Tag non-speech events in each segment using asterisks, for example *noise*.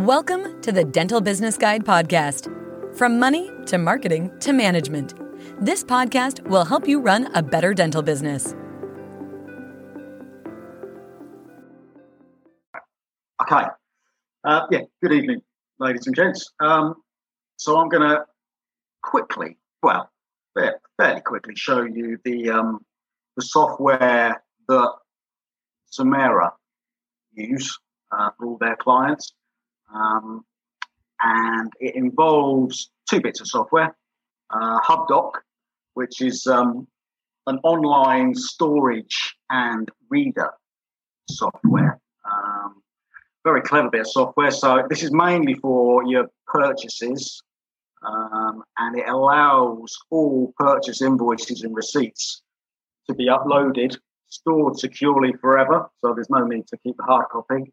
Welcome to the Dental Business Guide podcast. From money to marketing to management, this podcast will help you run a better dental business. Okay. Uh, yeah, good evening, ladies and gents. Um, so I'm going to quickly, well, fairly quickly show you the um, the software that Samara use uh, for all their clients. Um, and it involves two bits of software uh, HubDoc, which is um, an online storage and reader software. Um, very clever bit of software. So, this is mainly for your purchases um, and it allows all purchase invoices and receipts to be uploaded, stored securely forever. So, there's no need to keep a hard copy.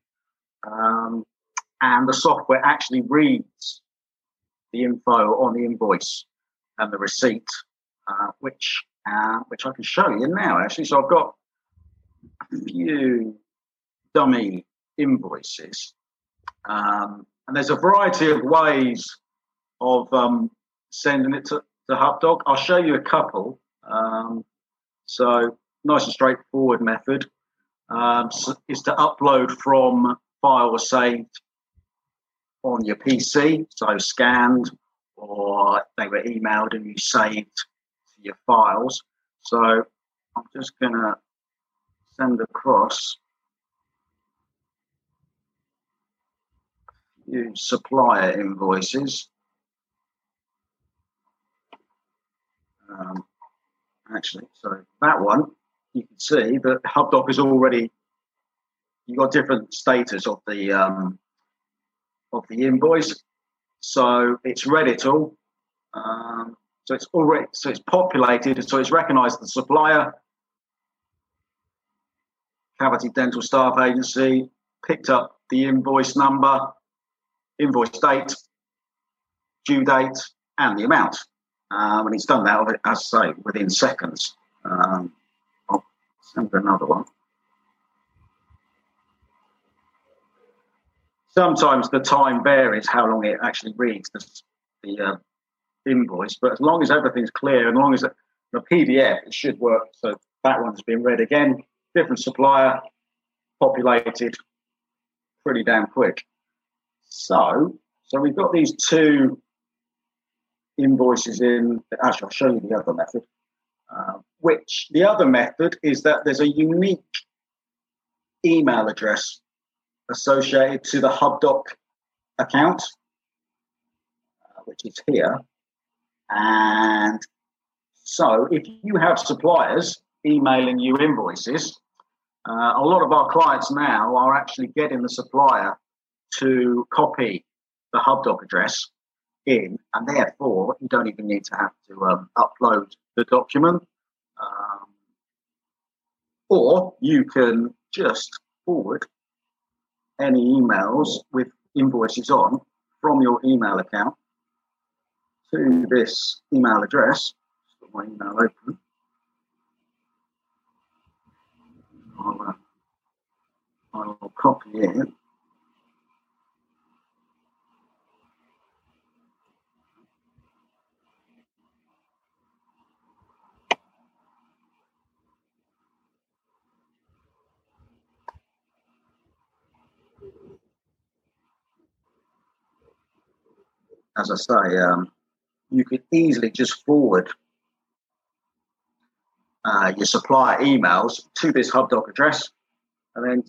Um, and the software actually reads the info on the invoice and the receipt, uh, which uh, which I can show you now. Actually, so I've got a few dummy invoices, um, and there's a variety of ways of um, sending it to, to HubDoc. I'll show you a couple. Um, so nice and straightforward method um, so is to upload from file or saved on your PC, so scanned, or they were emailed and you saved to your files. So I'm just going to send across few supplier invoices. Um, actually, so that one you can see that HubDoc is already you got different status of the um, of the invoice. So it's read it all. Um, so it's already so it's populated. So it's recognised the supplier, Cavity Dental Staff Agency, picked up the invoice number, invoice date, due date, and the amount. Um, and it's done that, as I say, within seconds. Um, I'll send another one. Sometimes the time varies how long it actually reads the, the uh, invoice, but as long as everything's clear, and as long as the PDF, it should work. So that one's been read again, different supplier, populated pretty damn quick. So, so we've got these two invoices in. Actually, I'll show you the other method. Uh, which the other method is that there's a unique email address associated to the HubDoc account, uh, which is here. And so if you have suppliers emailing you invoices, uh, a lot of our clients now are actually getting the supplier to copy the HubDoc address in, and therefore you don't even need to have to um, upload the document. Um, or you can just forward any emails with invoices on from your email account to this email address. My email open. I'll, uh, I'll copy it. As I say, um, you could easily just forward uh, your supplier emails to this HubDoc address and then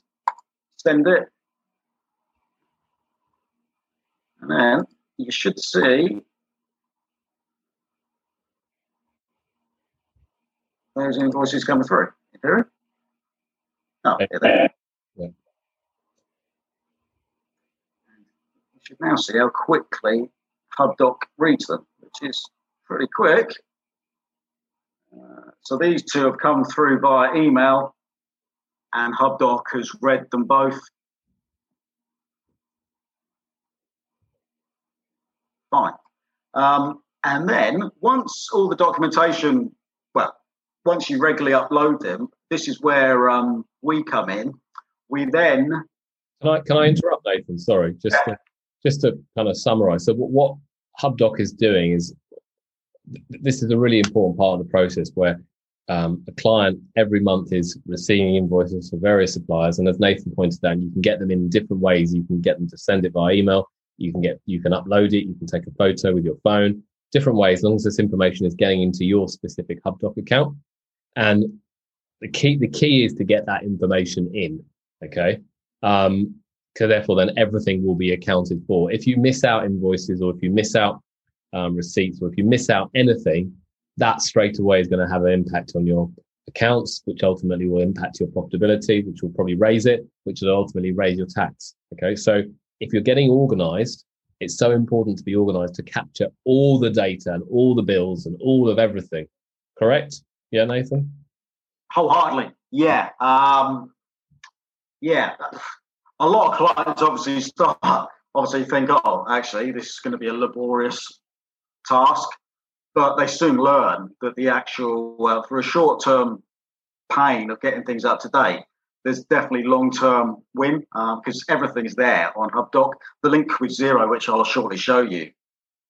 send it. And then you should see those invoices coming through. You hear it? Oh, yeah, there. Yeah. You should now see how quickly HubDoc reads them, which is pretty quick. Uh, so these two have come through via email, and HubDoc has read them both. Fine. Um, and then once all the documentation, well, once you regularly upload them, this is where um, we come in. We then. Can I can I interrupt, Nathan? Sorry, just. Yeah. just to kind of summarize, so what, what HubDoc is doing is this is a really important part of the process where um, a client every month is receiving invoices for various suppliers, and as Nathan pointed out, you can get them in different ways. You can get them to send it via email. You can get you can upload it. You can take a photo with your phone. Different ways, as long as this information is getting into your specific HubDoc account. And the key the key is to get that information in. Okay. Um, therefore, then everything will be accounted for. If you miss out invoices, or if you miss out um, receipts, or if you miss out anything, that straight away is going to have an impact on your accounts, which ultimately will impact your profitability, which will probably raise it, which will ultimately raise your tax. Okay. So if you're getting organized, it's so important to be organized to capture all the data and all the bills and all of everything. Correct? Yeah, Nathan? Wholeheartedly. Yeah. Um, yeah. A lot of clients obviously start, obviously think, oh, actually, this is going to be a laborious task but they soon learn that the actual, well, for a short term pain of getting things up to date, there's definitely long term win because um, everything is there on HubDoc. The link with Xero, which I'll shortly show you,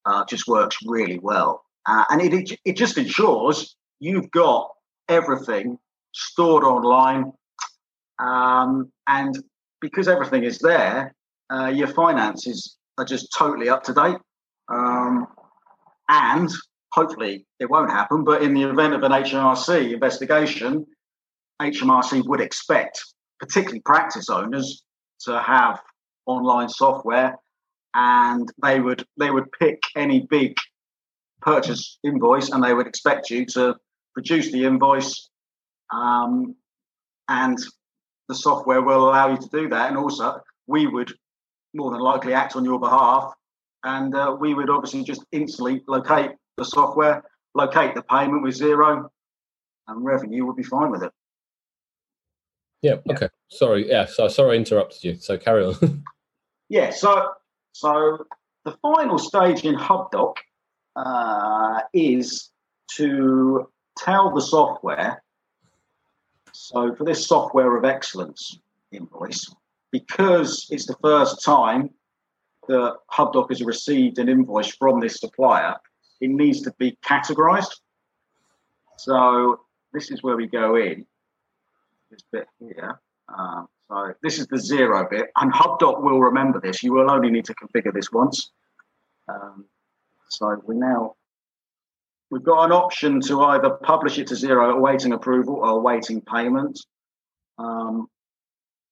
uh, just works really well. Uh, and it, it just ensures you've got everything stored online. Um, and because everything is there, uh, your finances are just totally up to date. Um, and hopefully it won't happen, but in the event of an HMRC investigation, HMRC would expect, particularly practice owners, to have online software and they would they would pick any big purchase invoice and they would expect you to produce the invoice um, and the software will allow you to do that and also we would more than likely act on your behalf and uh, we would obviously just instantly locate the software, locate the payment with Xero, and revenue would be fine with it. Yeah. Okay. Sorry. Yeah. So sorry I interrupted you. So carry on. *laughs* yeah. So so the final stage in HubDoc uh, is to tell the software. So for this software of excellence invoice, because it's the first time that HubDoc has received an invoice from this supplier, it needs to be categorized. So this is where we go in, this bit here. Um, so this is the Xero bit, and HubDoc will remember this. You will only need to configure this once. Um, so we now we've got an option to either publish it to Xero, awaiting approval or awaiting payment. Um,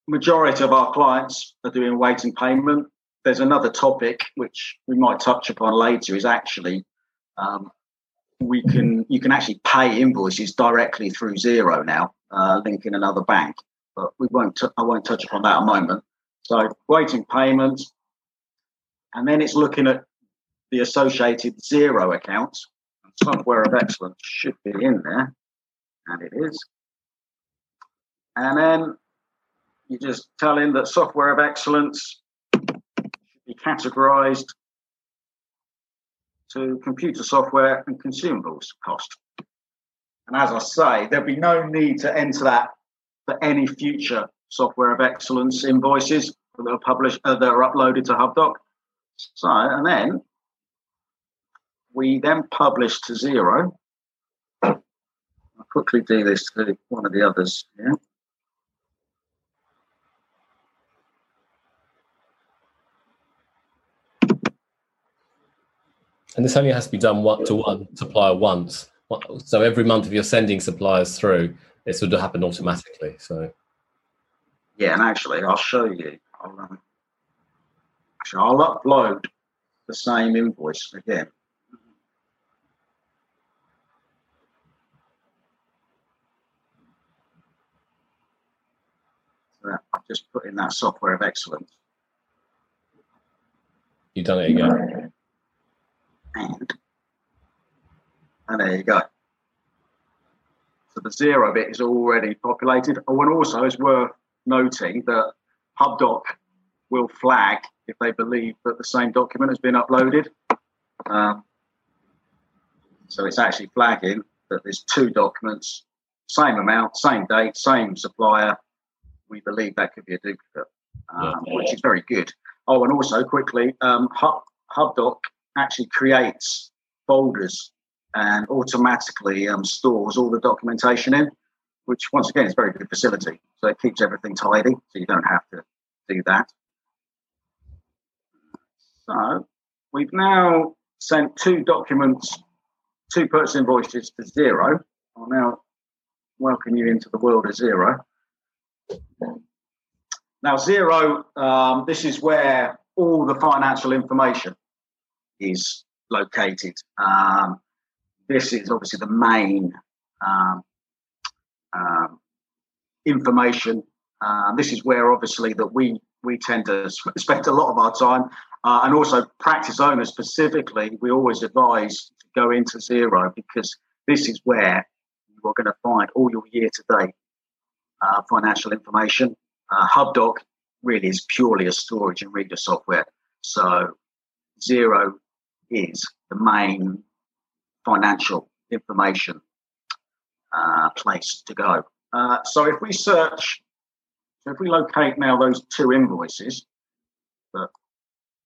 majority of our clients are doing waiting payment. There's another topic which we might touch upon later is actually um, we can you can actually pay invoices directly through Xero now, uh, linking another bank. But we won't. T- I won't touch upon that a moment. So waiting payment, and then it's looking at the associated Xero accounts. Software of excellence should be in there, and it is. And then you just tell him that software of excellence should be categorized to computer software and consumables cost. And as I say, there'll be no need to enter that for any future software of excellence invoices that are published uh, that are uploaded to HubDoc. So, and then we then publish to Xero. I'll quickly do this to one of the others here. And this only has to be done one to one supplier once. So every month, if you're sending suppliers through, this would happen automatically. So yeah, and actually, I'll show you. I'll, um, actually, I'll upload the same invoice again. So I've just put in that software of excellence. You've done it again and and there you go. So the Xero bit is already populated. Oh, and also it's worth noting that HubDoc will flag if they believe that the same document has been uploaded. Um, so it's actually flagging that there's two documents, same amount, same date, same supplier. We believe that could be a duplicate, um, yeah. which is very good. Oh, and also quickly, um, Hub, HubDoc actually creates folders and automatically um, stores all the documentation in, which once again is a very good facility. So it keeps everything tidy, so you don't have to do that. So we've now sent two documents, two purchase invoices to Xero. I'll now welcome you into the world of Xero. Now, Xero, um, this is where all the financial information is located. Um, this is obviously the main um, um information. Uh, this is where obviously that we we tend to spend a lot of our time, uh, and also practice owners specifically. We always advise to go into Xero because this is where you are going to find all your year-to-date uh, financial information. Uh, HubDoc really is purely a storage and reader software. So Xero is the main financial information uh, place to go. Uh, so if we search, so if we locate now those two invoices, but,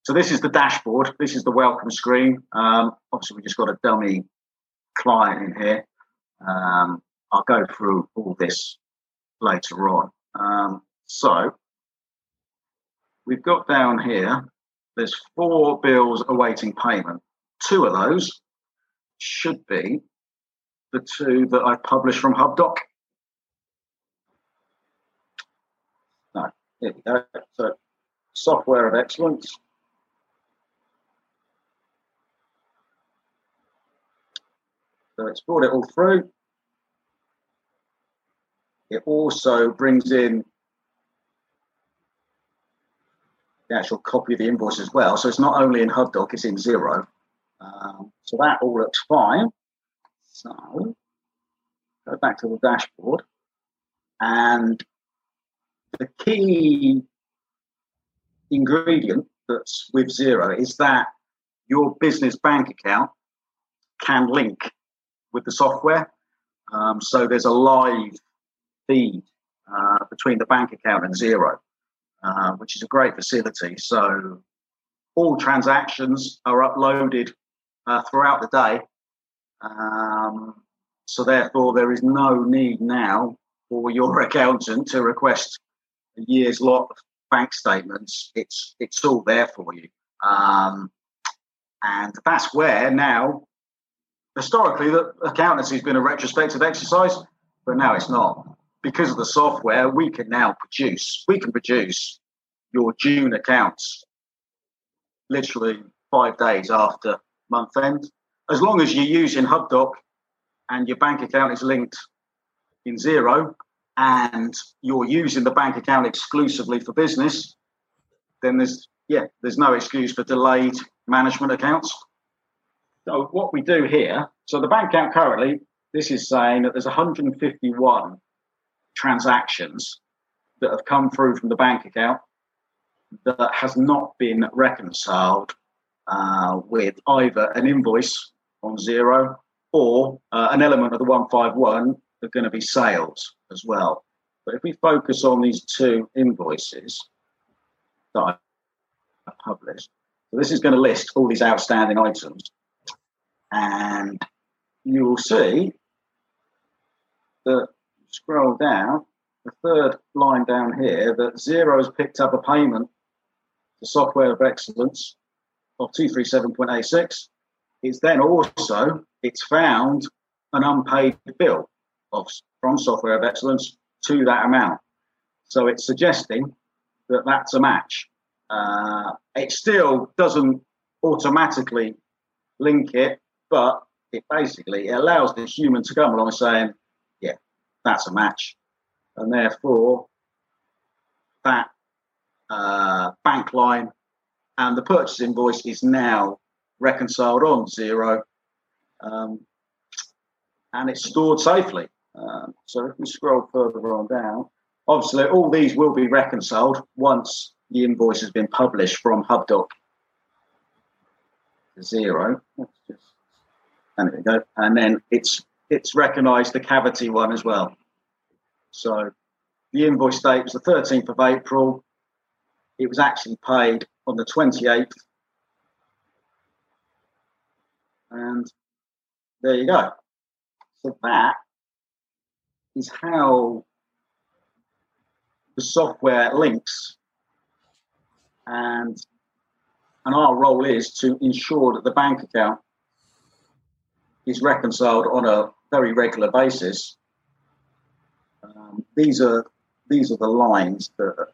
so this is the dashboard, this is the welcome screen. Um, obviously, we just got a dummy client in here. Um, I'll go through all this later on. Um, so we've got down here, there's four bills awaiting payment. Two of those should be the two that I published from HubDoc. No, here we go. So, software of excellence. So it's brought it all through. It also brings in the actual copy of the invoice as well. So it's not only in HubDoc, it's in Xero. Um, so that all looks fine. So go back to the dashboard. And the key ingredient that's with Xero is that your business bank account can link with the software. Um, so there's a live feed uh, between the bank account and Xero, uh, which is a great facility. So all transactions are uploaded uh, throughout the day. Um, so therefore, there is no need now for your *laughs* accountant to request a year's lot of bank statements. It's it's all there for you, um, and that's where now. Historically, the accountancy has been a retrospective exercise, but now it's not because of the software, we can now produce, we can produce your June accounts literally five days after month end. As long as you're using HubDoc and your bank account is linked in Xero and you're using the bank account exclusively for business, then there's yeah, there's no excuse for delayed management accounts. So what we do here, so the bank account currently, this is saying that there's 151 transactions that have come through from the bank account that has not been reconciled uh, with either an invoice on Xero or uh, an element of the 151 are going to be sales as well. But if we focus on these two invoices that I published, so this is going to list all these outstanding items, and you will see that scroll down, the third line down here, that Xero's picked up a payment to Software of Excellence of 237.86. It's then also, it's found an unpaid bill of, from Software of Excellence to that amount. So it's suggesting that that's a match. Uh, it still doesn't automatically link it, but it basically allows the human to come along saying, that's a match. And therefore, that uh, bank line and the purchase invoice is now reconciled on Xero um, and it's stored safely. Um, so if we scroll further on down, obviously all these will be reconciled once the invoice has been published from HubDoc to. Just, and there we go. And then it's it's recognised the cavity one as well. So the invoice date was the 13th of April. It was actually paid on the 28th. And there you go. So that is how the software links and and our role is to ensure that the bank account is reconciled on a very regular basis. Um, these are these are the lines that,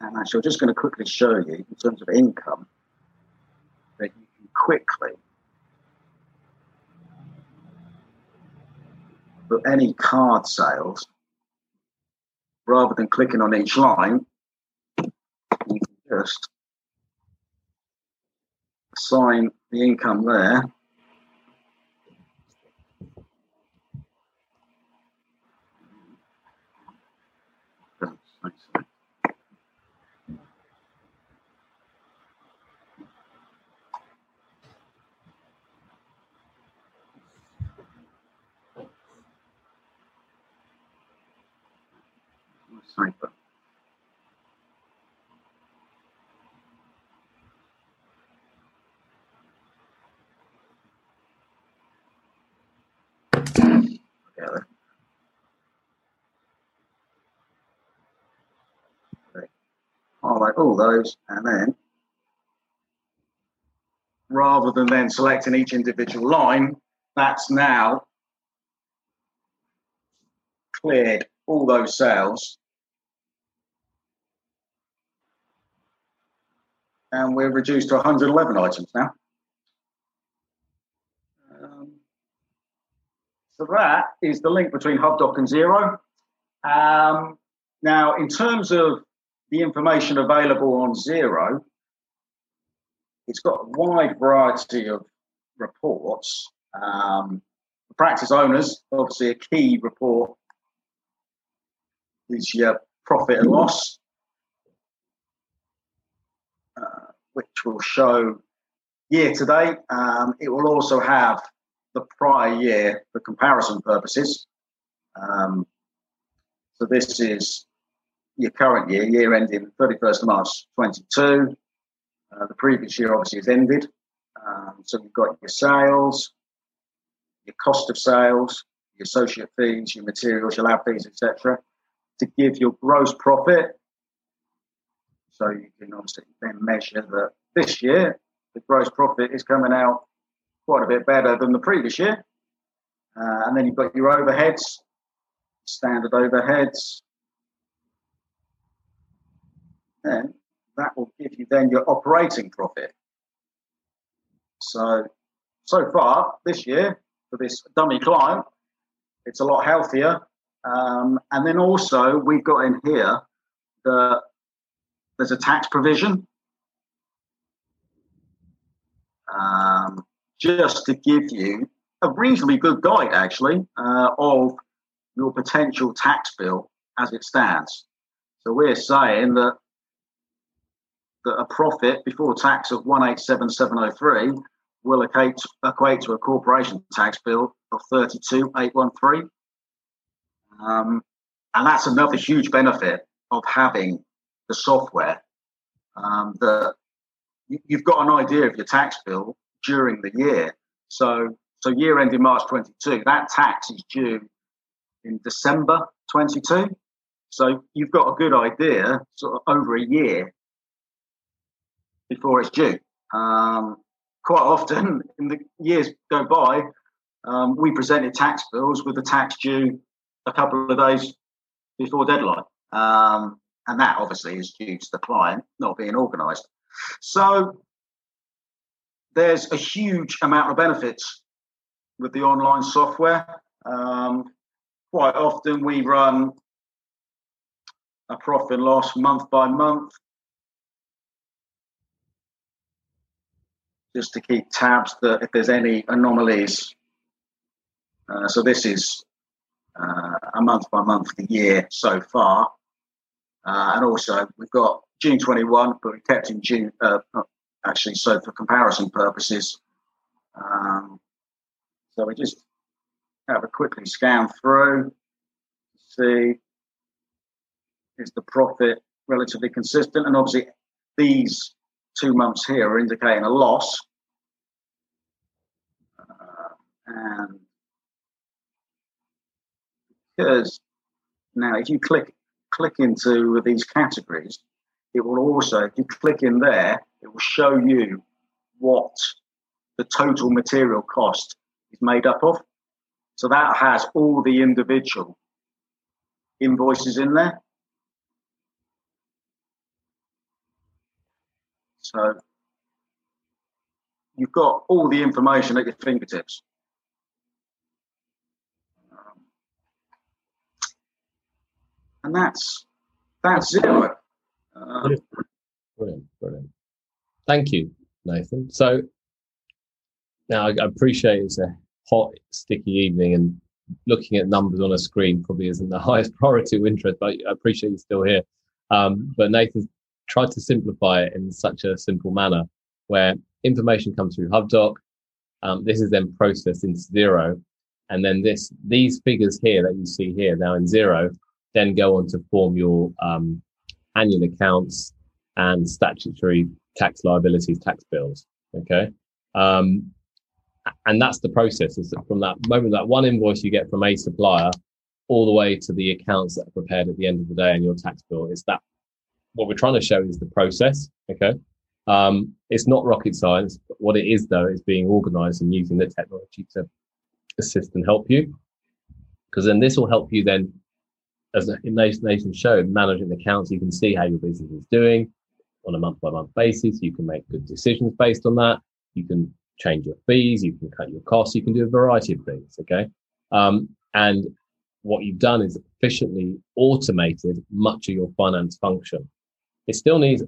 and actually, I'm just going to quickly show you in terms of income that you can quickly for any card sales, rather than clicking on each line, you can just assign the income there. Together. Okay. All those and then rather than then selecting each individual line, that's now cleared all those cells. and we're reduced to 111 items now. Um, so that is the link between HubDoc and Xero. Um, now, in terms of the information available on Xero, it's got a wide variety of reports. Um, practice owners, obviously, a key report is your profit and loss. Uh, which will show year to date. Um, it will also have the prior year for comparison purposes. Um, so this is your current year, year ending 31st of March 22. Uh, the previous year obviously has ended. Um, so you've got your sales, your cost of sales, your associate fees, your materials, your lab fees, etc. To give your gross profit so you can obviously then measure that this year the gross profit is coming out quite a bit better than the previous year. Uh, and then you've got your overheads, standard overheads. And that will give you then your operating profit. So, so far this year for this dummy client, it's a lot healthier. Um, and then also we've got in here the there's a tax provision. Um, just to give you a reasonably good guide, actually, uh, of your potential tax bill as it stands. So we're saying that that a profit before tax of 187703 will equate, equate to a corporation tax bill of 32813. Um, and that's another huge benefit of having the software um, that you've got an idea of your tax bill during the year. So, so year ending March 22, that tax is due in December 22. So you've got a good idea sort of over a year before it's due. Um, quite often *laughs* in the years go by, um, we presented tax bills with the tax due a couple of days before deadline. Um, and that obviously is due to the client not being organised. So there's a huge amount of benefits with the online software. Um, quite often we run a profit loss month by month just to keep tabs that if there's any anomalies. Uh, so this is uh, a month by month the year so far. Uh, and also, we've got June 21, but we kept in June, uh, actually, so for comparison purposes. Um, so we just have a quickly scan through, see is the profit relatively consistent, and obviously these two months here are indicating a loss. Uh, and because now if you click click into these categories, it will also, if you click in there, it will show you what the total material cost is made up of. So that has all the individual invoices in there. So you've got all the information at your fingertips. And that's that's Xero. Uh, brilliant, brilliant. Thank you, Nathan. So now I appreciate it's a hot, sticky evening, and looking at numbers on a screen probably isn't the *laughs* highest priority of interest. But I appreciate you're still here. Um, but Nathan's tried to simplify it in such a simple manner where information comes through HubDoc. Um, this is then processed into Xero, and then this these figures here that you see here now in Xero then go on to form your um, annual accounts and statutory tax liabilities, tax bills. Okay. Um, and that's the process is that from that moment that one invoice you get from a supplier all the way to the accounts that are prepared at the end of the day and your tax bill is that what we're trying to show is the process okay um, it's not rocket science but what it is though is being organized and using the technology to assist and help you because then this will help you then as Nathan showed managing the accounts you can see how your business is doing on a month by month basis you can make good decisions based on that you can change your fees, you can cut your costs, you can do a variety of things. Okay. Um, and what you've done is efficiently automated much of your finance function. It still needs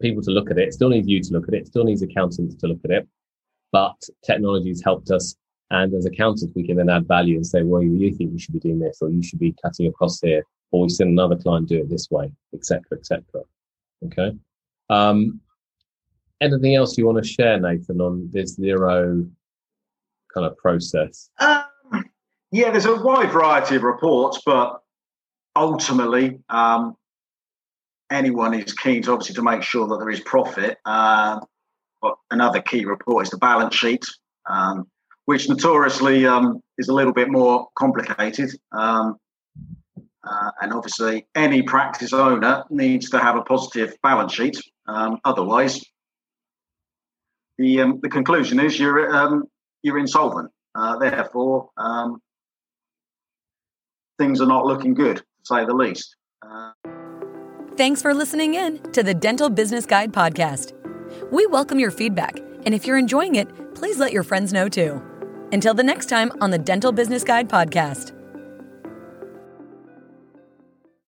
people to look at it, it still needs you to look at it, it still needs accountants to look at it. But technology has helped us. And as accountants, we can then add value and say, well, you think you should be doing this, or you should be cutting costs here, or we send another client do it this way, etc., etc. Okay. Um, anything else you want to share, Nathan, on this Xero kind of process? Um, yeah, there's a wide variety of reports, but ultimately, um, anyone is keen to obviously to make sure that there is profit. Uh, but another key report is the balance sheet, um, which notoriously um, is a little bit more complicated. Um, uh, and obviously, any practice owner needs to have a positive balance sheet. Um, otherwise, the um, the conclusion is you're um, you're insolvent. Uh, therefore, um, things are not looking good, to say the least. Uh, Thanks for listening in to the Dental Business Guide podcast. We welcome your feedback, and if you're enjoying it, please let your friends know too. Until the next time on the Dental Business Guide podcast.